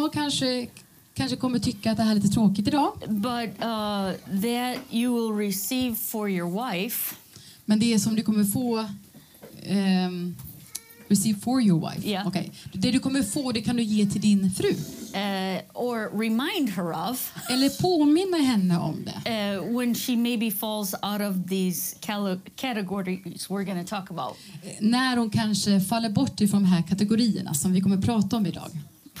idag kanske, kanske kommer tycka att det här är lite tråkigt idag. But uh, that you will receive for your wife Men det som du kommer få... ehm, receive for your wife. Ja. Okej. Det du kommer få det kan du ge till din fru. uh, or remind her of Eller påminna henne om det. uh, when she maybe falls out of these categories we're going to talk about. Eh, När hon kanske faller bort ifrån de här kategorierna som vi kommer prata om idag.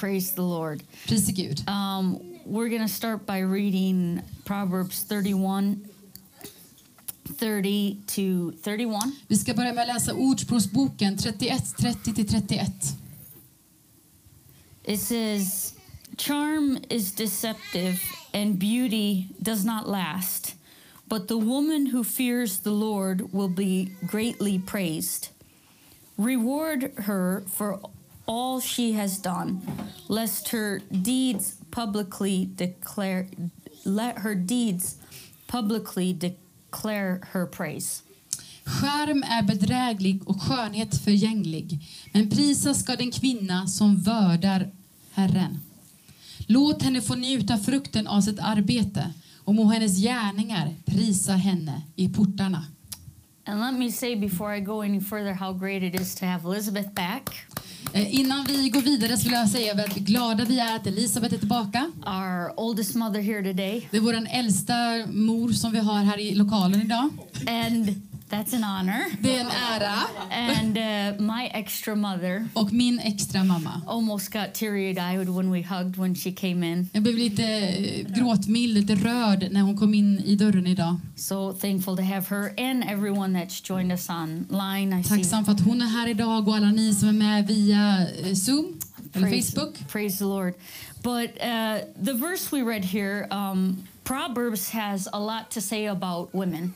Praise the Lord. Pris i Gud. Um, we're going to start by reading Proverbs 31 30 to 31. Vi ska börja med att läsa Ordspråksboken 31, 30-31. It says, Charm is deceptive and beauty does not last, but the woman who fears the Lord will be greatly praised. Reward her for all she has done, lest her deeds publicly declare let her deeds publicly declare her praise. Skärm är bedräglig och skönhet förgänglig, men prisa ska den kvinna som vördar Herren. Låt henne få njuta frukten av sitt arbete och må hennes gärningar prisa henne i portarna. And let me say before I go any further how great it is to have Elizabeth back. Eh, Innan vi går vidare skulle jag säga att glada vi är att Elisabeth är tillbaka. our oldest mother here today, Det är vår äldsta mor som vi har här i lokalen idag. and that's an honor. Det är en ära. And uh, my extra mother Och min extra mamma. almost got teary eyed when we hugged when she came in. Jag blev lite eh, gråtmild, lite rörd när hon kom in i dörren idag. So thankful to have her and everyone that's joined us online. I. Tacksam för att hon är här idag och alla ni som är med via eh, Zoom eller Praise, Facebook. praise the Lord. But uh, the verse we read here, um, Proverbs has a lot to say about women.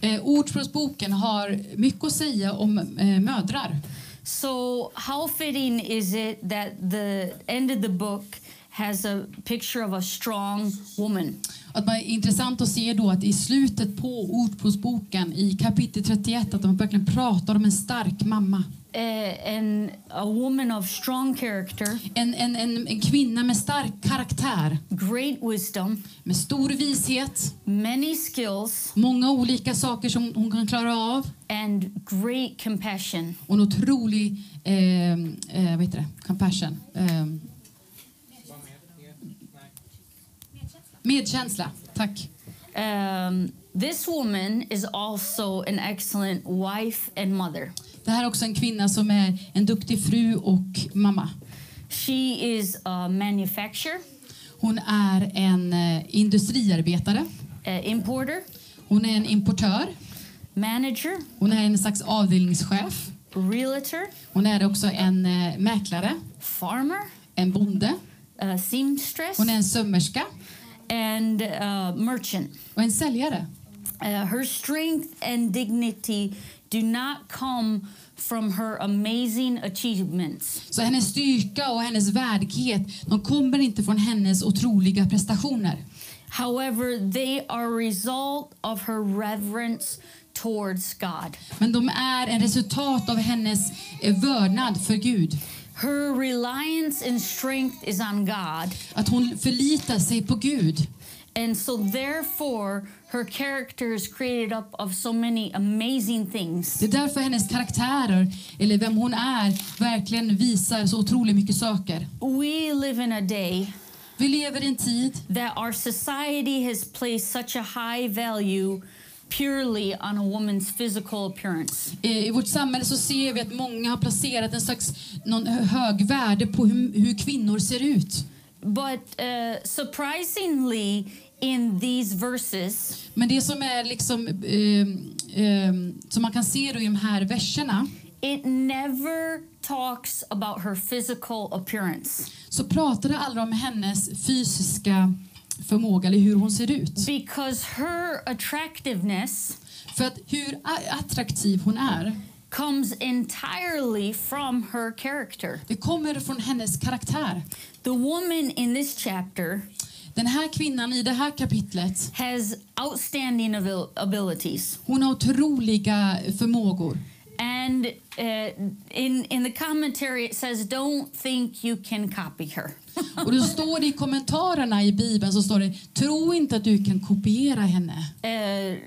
Eh, Ordspråksboken har mycket att säga om eh, mödrar. So, how fitting is it that the end of the book has a picture of a strong woman? Att man är intressant att se då att i slutet på Ordspråksboken i kapitel 31 att de verkligen pratar om en stark mamma. Uh, and a woman of strong character, En, en, en, en kvinna med stark karaktär, great wisdom, med stor vishet, many skills, många olika saker som hon kan klara av and great compassion. och en otrolig eh, eh, vad heter det? compassion. Eh, medkänsla. Tack. Um, this woman is also an excellent wife and mother. Det här är också en kvinna som är en duktig fru och mamma. She is a manufacturer, Hon är en eh, industriarbetare. uh, importer, Hon är en importör. manager, Hon är en slags avdelningschef. realtor, Hon är också en eh, mäklare, farmer, en bonde. uh, seamstress, Hon är en sömmerska and merchant. och en säljare. Uh, her strength and dignity do not come from her amazing achievements. Så hennes styrka och hennes värdighet de kommer inte från hennes otroliga prestationer. However, they are result of her reverence towards God. Men de är en resultat av hennes eh, vördnad för Gud. Her reliance and strength is on God, Att hon förlitar sig på Gud. and so therefore her character is created up of so many amazing things. Det är därför hennes karaktärer, eller vem hon är, verkligen visar så otroligt mycket saker. We live in a day Vi lever i en tid that our society has placed such a high value purely on a woman's physical appearance. i vårt samhälle så ser vi att många har placerat en slags någon hög värde på hur, hur kvinnor ser ut. But uh, surprisingly, in these verses, Men det som är liksom eh, eh, som man kan se då i de här verserna it never talks about her physical appearance så pratar det aldrig om hennes fysiska förmåga eller hur hon ser ut. because her attractiveness För att hur attraktiv hon är, comes entirely from her character. det kommer från hennes karaktär. The woman in this chapter Den här kvinnan i det här kapitlet, has outstanding abil- abilities hon har otroliga förmågor. and And uh, in, in the commentary, it says, Don't think you can copy her. Och då står det i kommentarerna i Bibeln så står det tro inte att du kan kopiera henne. Uh,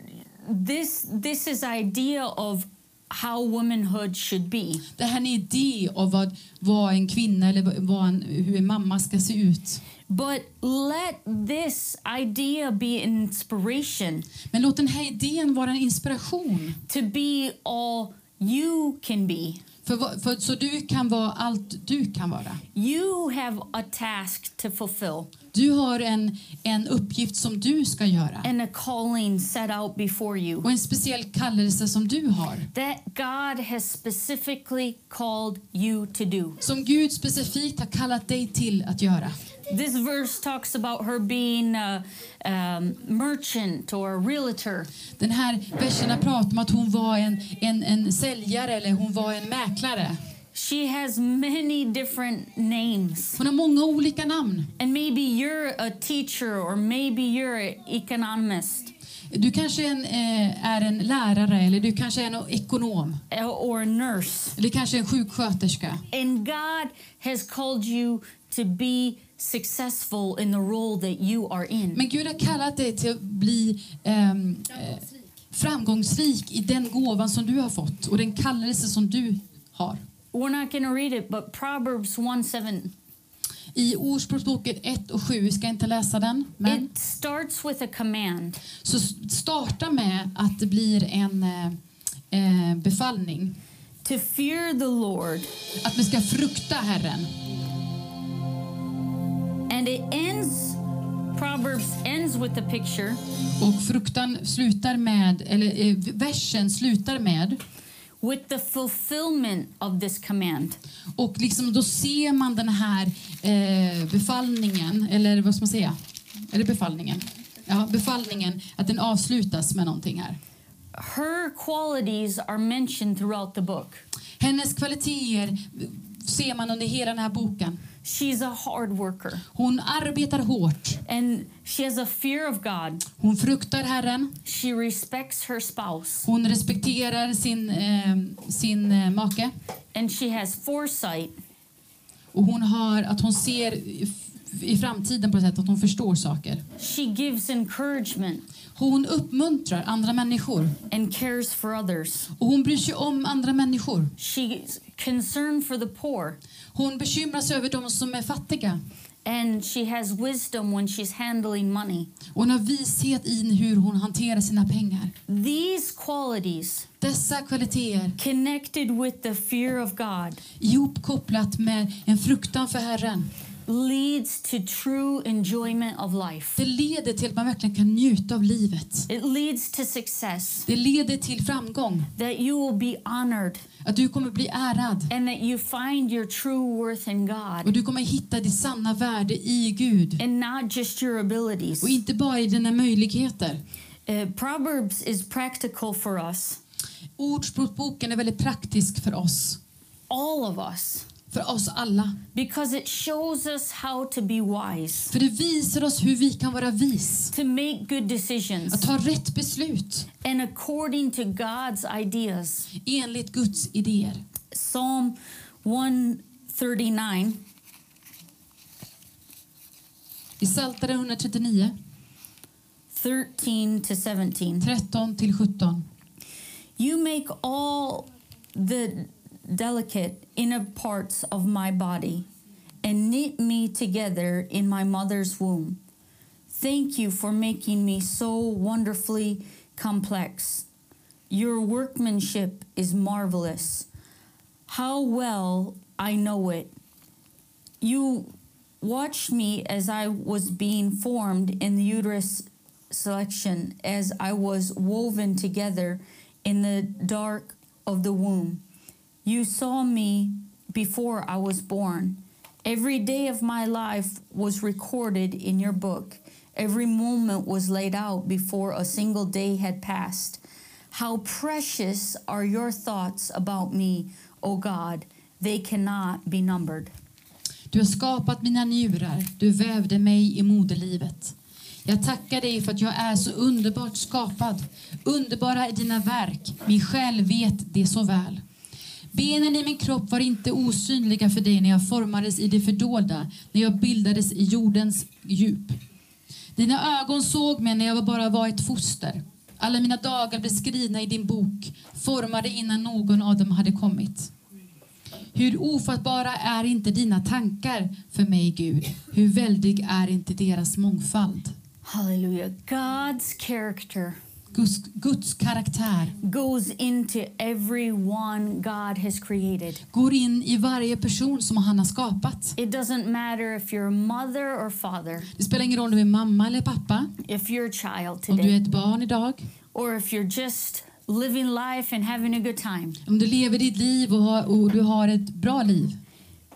this, this is idea of how womanhood should be. Det här är en idé av vad, vad en kvinna eller vad en, hur en mamma ska se ut. But let this idea be an inspiration Men låt den här idén vara en inspiration. to be all you can be. För, för, så du kan vara allt du kan vara. You have a task to fulfill Du har en, en uppgift som du ska göra. and a calling set out before you Och en speciell kallelse som du har. that God has specifically called you to do. Som Gud specifikt har kallat dig till att göra. This verse talks about her being a um, merchant or a realtor. Den här versen pratar om att hon var en, en, en säljare eller hon var en mäklare. She has many different names. Hon har många olika namn. And maybe you're a teacher or maybe you're an economist Du kanske är en, eh, är en lärare eller du kanske är en ekonom. uh, or a nurse. Eller kanske en sjuksköterska. And God has called you to be successful in the role that you are in. Men Gud har kallat dig till att bli eh, framgångsrik i den gåvan som du har fått och den kallelse som du har. We're not to read it, but Proverbs 1 7. I Ordspråksboken 1 och 7, vi ska inte läsa den, men It starts with a command. så starta med att det blir en eh, eh, befallning. To fear the Lord. Att vi ska frukta Herren. And it ends, Proverbs ends with a picture Och fruktan slutar med, eller eh, versen slutar med with the fulfillment of this command. och liksom då ser man den här eh, befallningen, eller vad ska man säga? Är det befallningen? Ja, befallningen, att den avslutas med någonting här. Her qualities are mentioned throughout the book. Hennes kvaliteter ser man under hela den här boken. She's a hard worker Hon arbetar hårt. and she has a fear of God. Hon fruktar Herren. She respects her spouse Hon respekterar sin, eh, sin eh, make. and she has foresight Och hon har att hon ser i, framtiden på ett sätt att hon förstår saker. She gives encouragement Hon uppmuntrar andra människor. and cares for others. Och hon bryr sig om andra människor. She's concerned for the poor Hon bekymrar sig över de som är fattiga. and she has wisdom when she's handling money. Hon har vishet i hur hon hanterar sina pengar. These qualities Dessa kvaliteter connected with the fear of God ihopkopplat med en fruktan för Herren. Leads to true enjoyment of life. Det leder till att man verkligen kan njuta av livet. It leads to success, Det leder till framgång. that you will be honored Att du kommer bli ärad. and that you find your true worth in Och God du kommer hitta ditt sanna värde i Gud. and not just your abilities. Och inte bara i dina möjligheter. Uh, Proverbs is practical for us, Ordspråksboken är väldigt praktisk för oss. all of us, För oss alla. because it shows us how to be wise, För det visar oss hur vi kan vara vis. to make good decisions, Att ta rätt beslut and according to God's ideas. enligt Guds idéer. Psalm 139, I Psaltaren 139, 13 to 17. 13 till 17. You make all the delicate inner parts of my body and knit me together in my mother's womb. Thank you for making me so wonderfully complex. Your workmanship is marvelous. How well I know it. You watched me as I was being formed in the uterus selection, as I was woven together in the dark of the womb. You saw me before I was born. Every day of my life was recorded in your book. Every moment was laid out before a single day had passed. How precious are your thoughts about me, O God. They cannot be numbered. Du har skapat mina njurar, du vävde mig i moderlivet. Jag tackar dig för att jag är så underbart skapad. Underbara är dina verk, min själ vet det så väl. Benen i min kropp var inte osynliga för dig när jag formades i det fördolda, när jag bildades i jordens djup. Dina ögon såg mig när jag bara var ett foster. Alla mina dagar blev skrivna i din bok, formade innan någon av dem hade kommit. Hur ofattbara är inte dina tankar för mig, Gud? Hur väldig är inte deras mångfald? Halleluja! God's character Guds, Guds karaktär goes into every one God has created. går in i varje person som han har skapat. It doesn't matter if you're mother or father, Det spelar ingen roll om du är mamma eller pappa, if you're a child om du är today, ett barn idag, or if you're just living life and having a good time. om du lever ditt liv och, har, och du har ett bra liv.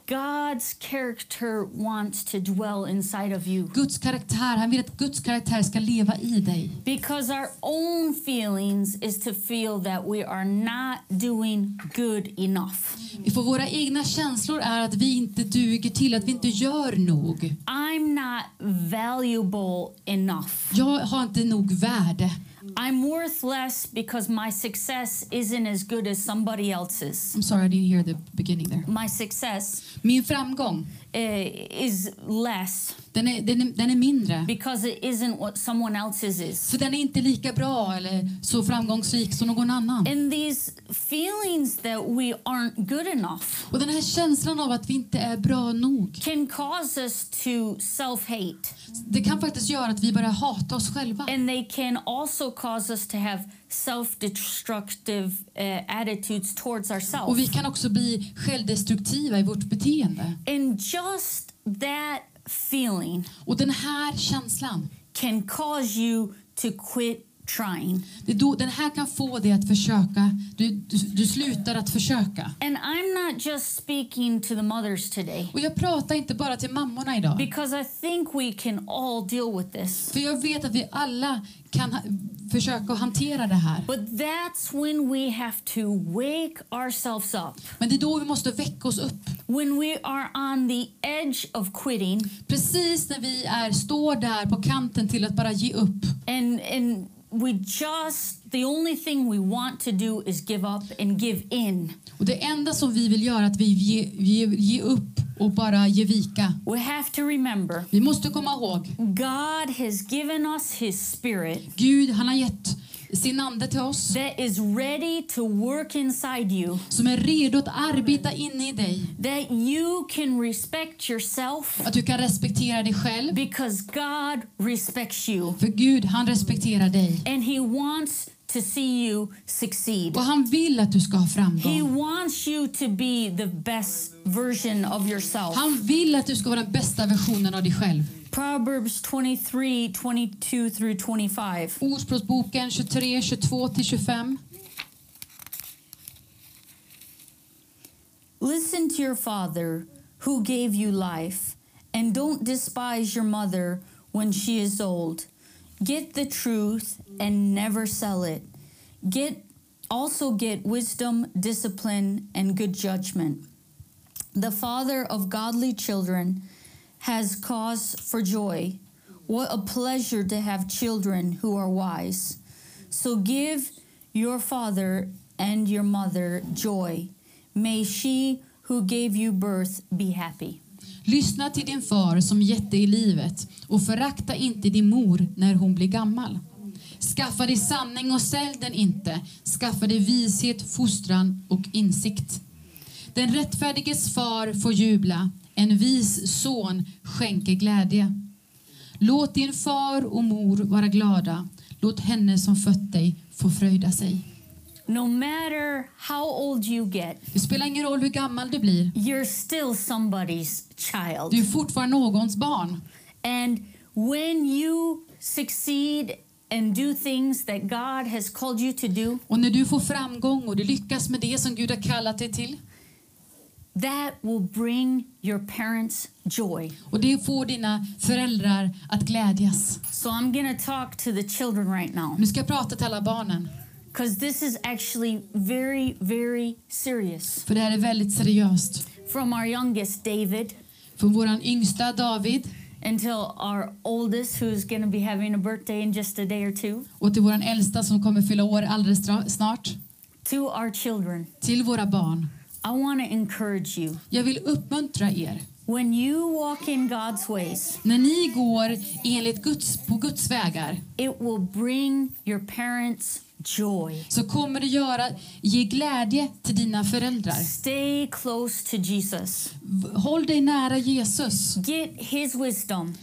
God's character wants to dwell inside of you. Guds karaktär, han vill att Guds karaktär ska leva i dig. Because our own feelings is to feel that we are not doing good enough. För våra egna känslor är att vi inte duger till, att vi inte gör nog. I'm not valuable enough. Jag har inte nog värde. I'm worth less because my success isn't as good as somebody else's. I'm sorry, I didn't hear the beginning there. My success Min framgång, uh, is less den är, den är, den är mindre. because it isn't what someone else's is. För den är inte lika bra eller så framgångsrik som någon annan. And these feelings that we aren't good enough Och den här känslan av att vi inte är bra nog, can cause us to self-hate. det kan faktiskt göra att vi börjar hata oss själva. And they can also cause us to have self-destructive uh, attitudes towards Och ourselves. vi kan också bli självdestruktiva i vårt beteende. And just that feeling Och den här känslan, can cause you to quit trying. det då, den här kan få dig att försöka. Du, du, du slutar att försöka. And I'm not just speaking to the mothers today Och jag pratar inte bara till mammorna idag. because I think we can all deal with this. För jag vet att vi alla kan försöka hantera det här. But that's when we have to wake ourselves up. Men det är då vi måste väcka oss upp. When we are on the edge of quitting Precis när vi är, står där på kanten till att bara ge upp. and and we just the only thing we want to do is give up and give in. Och det enda som vi vill göra är att vi ge, ge, ge upp och bara ge vika. We have to remember Vi måste komma ihåg, God has given us his spirit Gud han har gett sin ande till oss that is ready to work inside you. som är redo att arbeta inne i dig. That you can respect yourself Att du kan respektera dig själv. because God respects you För Gud han respekterar dig. and he wants to see you succeed. Och han vill att du ska ha He framgång. wants you to be the best version of yourself. Han vill att du ska vara den bästa versionen av dig själv. Proverbs 23 22 through 25. Ordspråksboken 23, 22-25. Listen to your father who gave you life, and don't despise your mother when she is old. Get the truth and never sell it. Get also get wisdom, discipline, and good judgment. The father of godly children has cause for joy. What a pleasure to have children who are wise. So give your father and your mother joy. May she who gave you birth be happy. Lyssna till din far som gett dig livet och förakta inte din mor när hon blir gammal. Skaffa dig sanning och sälj den inte. Skaffa dig vishet, fostran och insikt. Den rättfärdiges far får jubla. En vis son skänker glädje. Låt din far och mor vara glada. Låt henne som fött dig få fröjda sig. No matter how old you get, Det spelar ingen roll hur gammal du blir. you're still somebody's child. Du är fortfarande någons barn. And when you succeed and do things that God has called you to do, Och när du får framgång och du lyckas med det som Gud har kallat dig till that will bring your parents joy. och det får dina föräldrar att glädjas. So I'm going to talk to the children right now Nu ska jag prata till alla barnen, because this is actually very, very serious. för det här är väldigt seriöst. From our youngest, David, Från vår yngsta David until our oldest, who's going to be having a birthday in just a day or two, och till vår äldsta som kommer fylla år alldeles snart. to our children. Till våra barn. I want to encourage you. Jag vill uppmuntra er. When you walk in God's ways, När ni går enligt Guds, på Guds vägar it will bring your parents joy. så kommer det göra, ge glädje till dina föräldrar. Stay close to Jesus. Håll dig nära Jesus. Get his wisdom.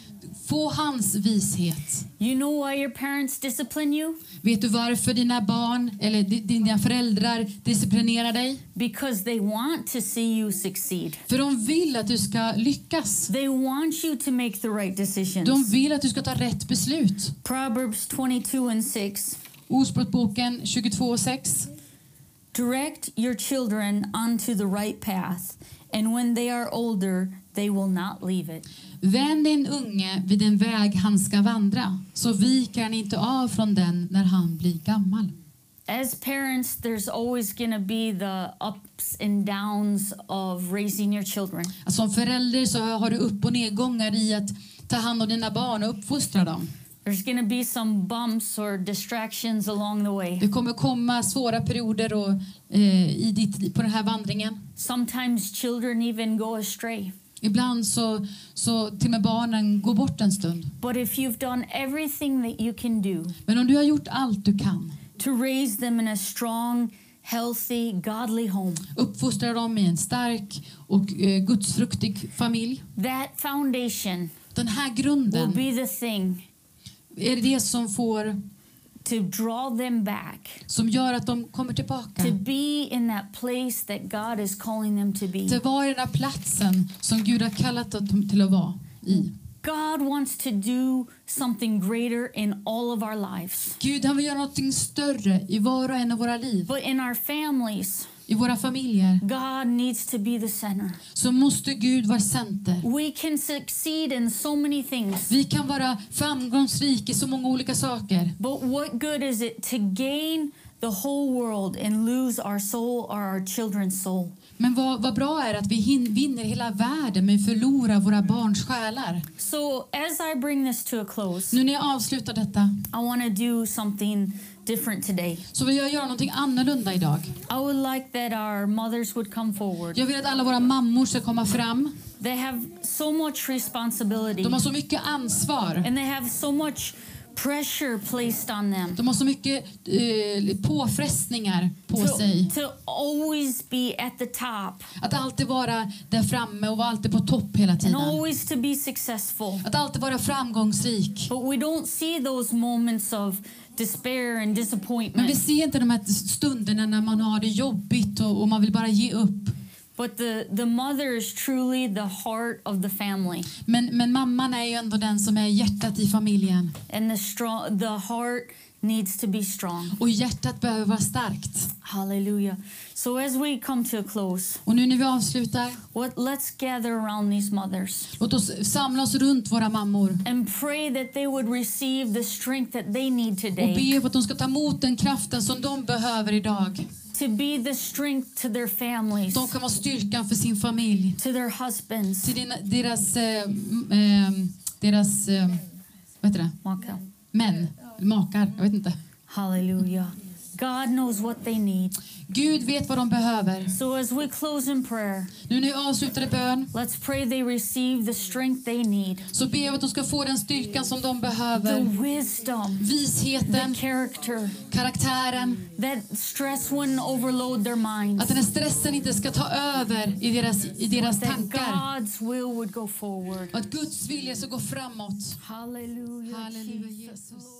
Få hans vishet. You know why your parents discipline you? Vet du varför dina barn eller di- dina föräldrar disciplinerar dig? Because they want to see you succeed. För de vill att du ska lyckas. They want you to make the right De decisions. vill att du ska ta rätt beslut. Proverbs 22 and 6. Ordspråksboken 22 och 6. Direct your children onto the right path, and when they are older, they will not leave it. Vänd din unge vid den väg han ska vandra, så viker han inte av från den när han blir gammal. As parents, there's always going to be the ups and downs of raising your children. Som förälder så har du upp och nedgångar i att ta hand om dina barn och uppfostra dem. There's going to be some bumps or distractions along the way. Det kommer komma svåra perioder och, eh, i ditt, på den här vandringen. Sometimes children even go astray. Ibland så, så till med barnen går bort en stund. But if you've done everything that you can do Men om du har gjort allt du kan, to raise them in a strong, healthy, godly home, uppfostra dem i en stark och eh, gudsfruktig familj. that foundation Den här will grunden be the thing är det som får to draw them back, som gör att de kommer tillbaka. to be in that place that God is calling them to be. Till var i den platsen som Gud har kallat dem till att vara i. God wants to do something greater in all of our lives. Gud han vill göra något större i var och en av våra liv. But in our families, I våra familjer God needs to be the center. så måste Gud vara center. We can succeed in so many things. Vi kan vara framgångsrika i så många olika saker. But what good is it to gain the whole world and lose our soul or our children's soul? Men vad, vad bra är att vi hin, vinner hela världen men förlorar våra barns själar. So, as I bring this to a close, Nu när jag avslutar detta I want to do something different today. så vill jag göra någonting annorlunda idag. I would like that our mothers would come forward. Jag vill att alla våra mammor ska komma fram. They have so much responsibility De har så mycket ansvar. and they have so much pressure placed on them De har så mycket eh, påfrestningar på to, sig. to always be at the top Att alltid vara där framme och vara alltid på topp hela and tiden. always to be successful. Att alltid vara framgångsrik. But we don't see those moments of despair and Men vi disappointment. ser inte de här stunderna när man har det jobbigt och, och man vill bara ge upp. But the, the mother is truly the heart of the family. Men, men mamman är ju ändå den som är hjärtat i familjen. And the strong the heart needs to be strong. Och hjärtat behöver vara starkt. Hallelujah. So as we come to a close, Och nu när vi avslutar, what let's gather around these mothers låt oss samla oss runt våra mammor and pray that they would receive the strength that they need och today be för att de ska ta emot den kraften som de behöver idag. to be the strength to their families, De kan vara styrkan för sin familj. to their husbands. Till dina, deras, eh, eh, deras eh, vad heter det? Maka. män, makar, jag vet inte. Hallelujah. God knows what they need. Gud vet vad de behöver. So as we close in prayer, Nu när jag avslutar i bön let's pray they receive the strength they need, så ber jag att de ska få den styrkan som de the behöver. wisdom, the Visheten, character, karaktären. that stress wouldn't overload their minds. Att den här stressen inte ska ta över i deras, i deras tankar. God's will would go forward. Att Guds vilja ska gå framåt. Hallelujah. Halleluja Jesus. Jesus.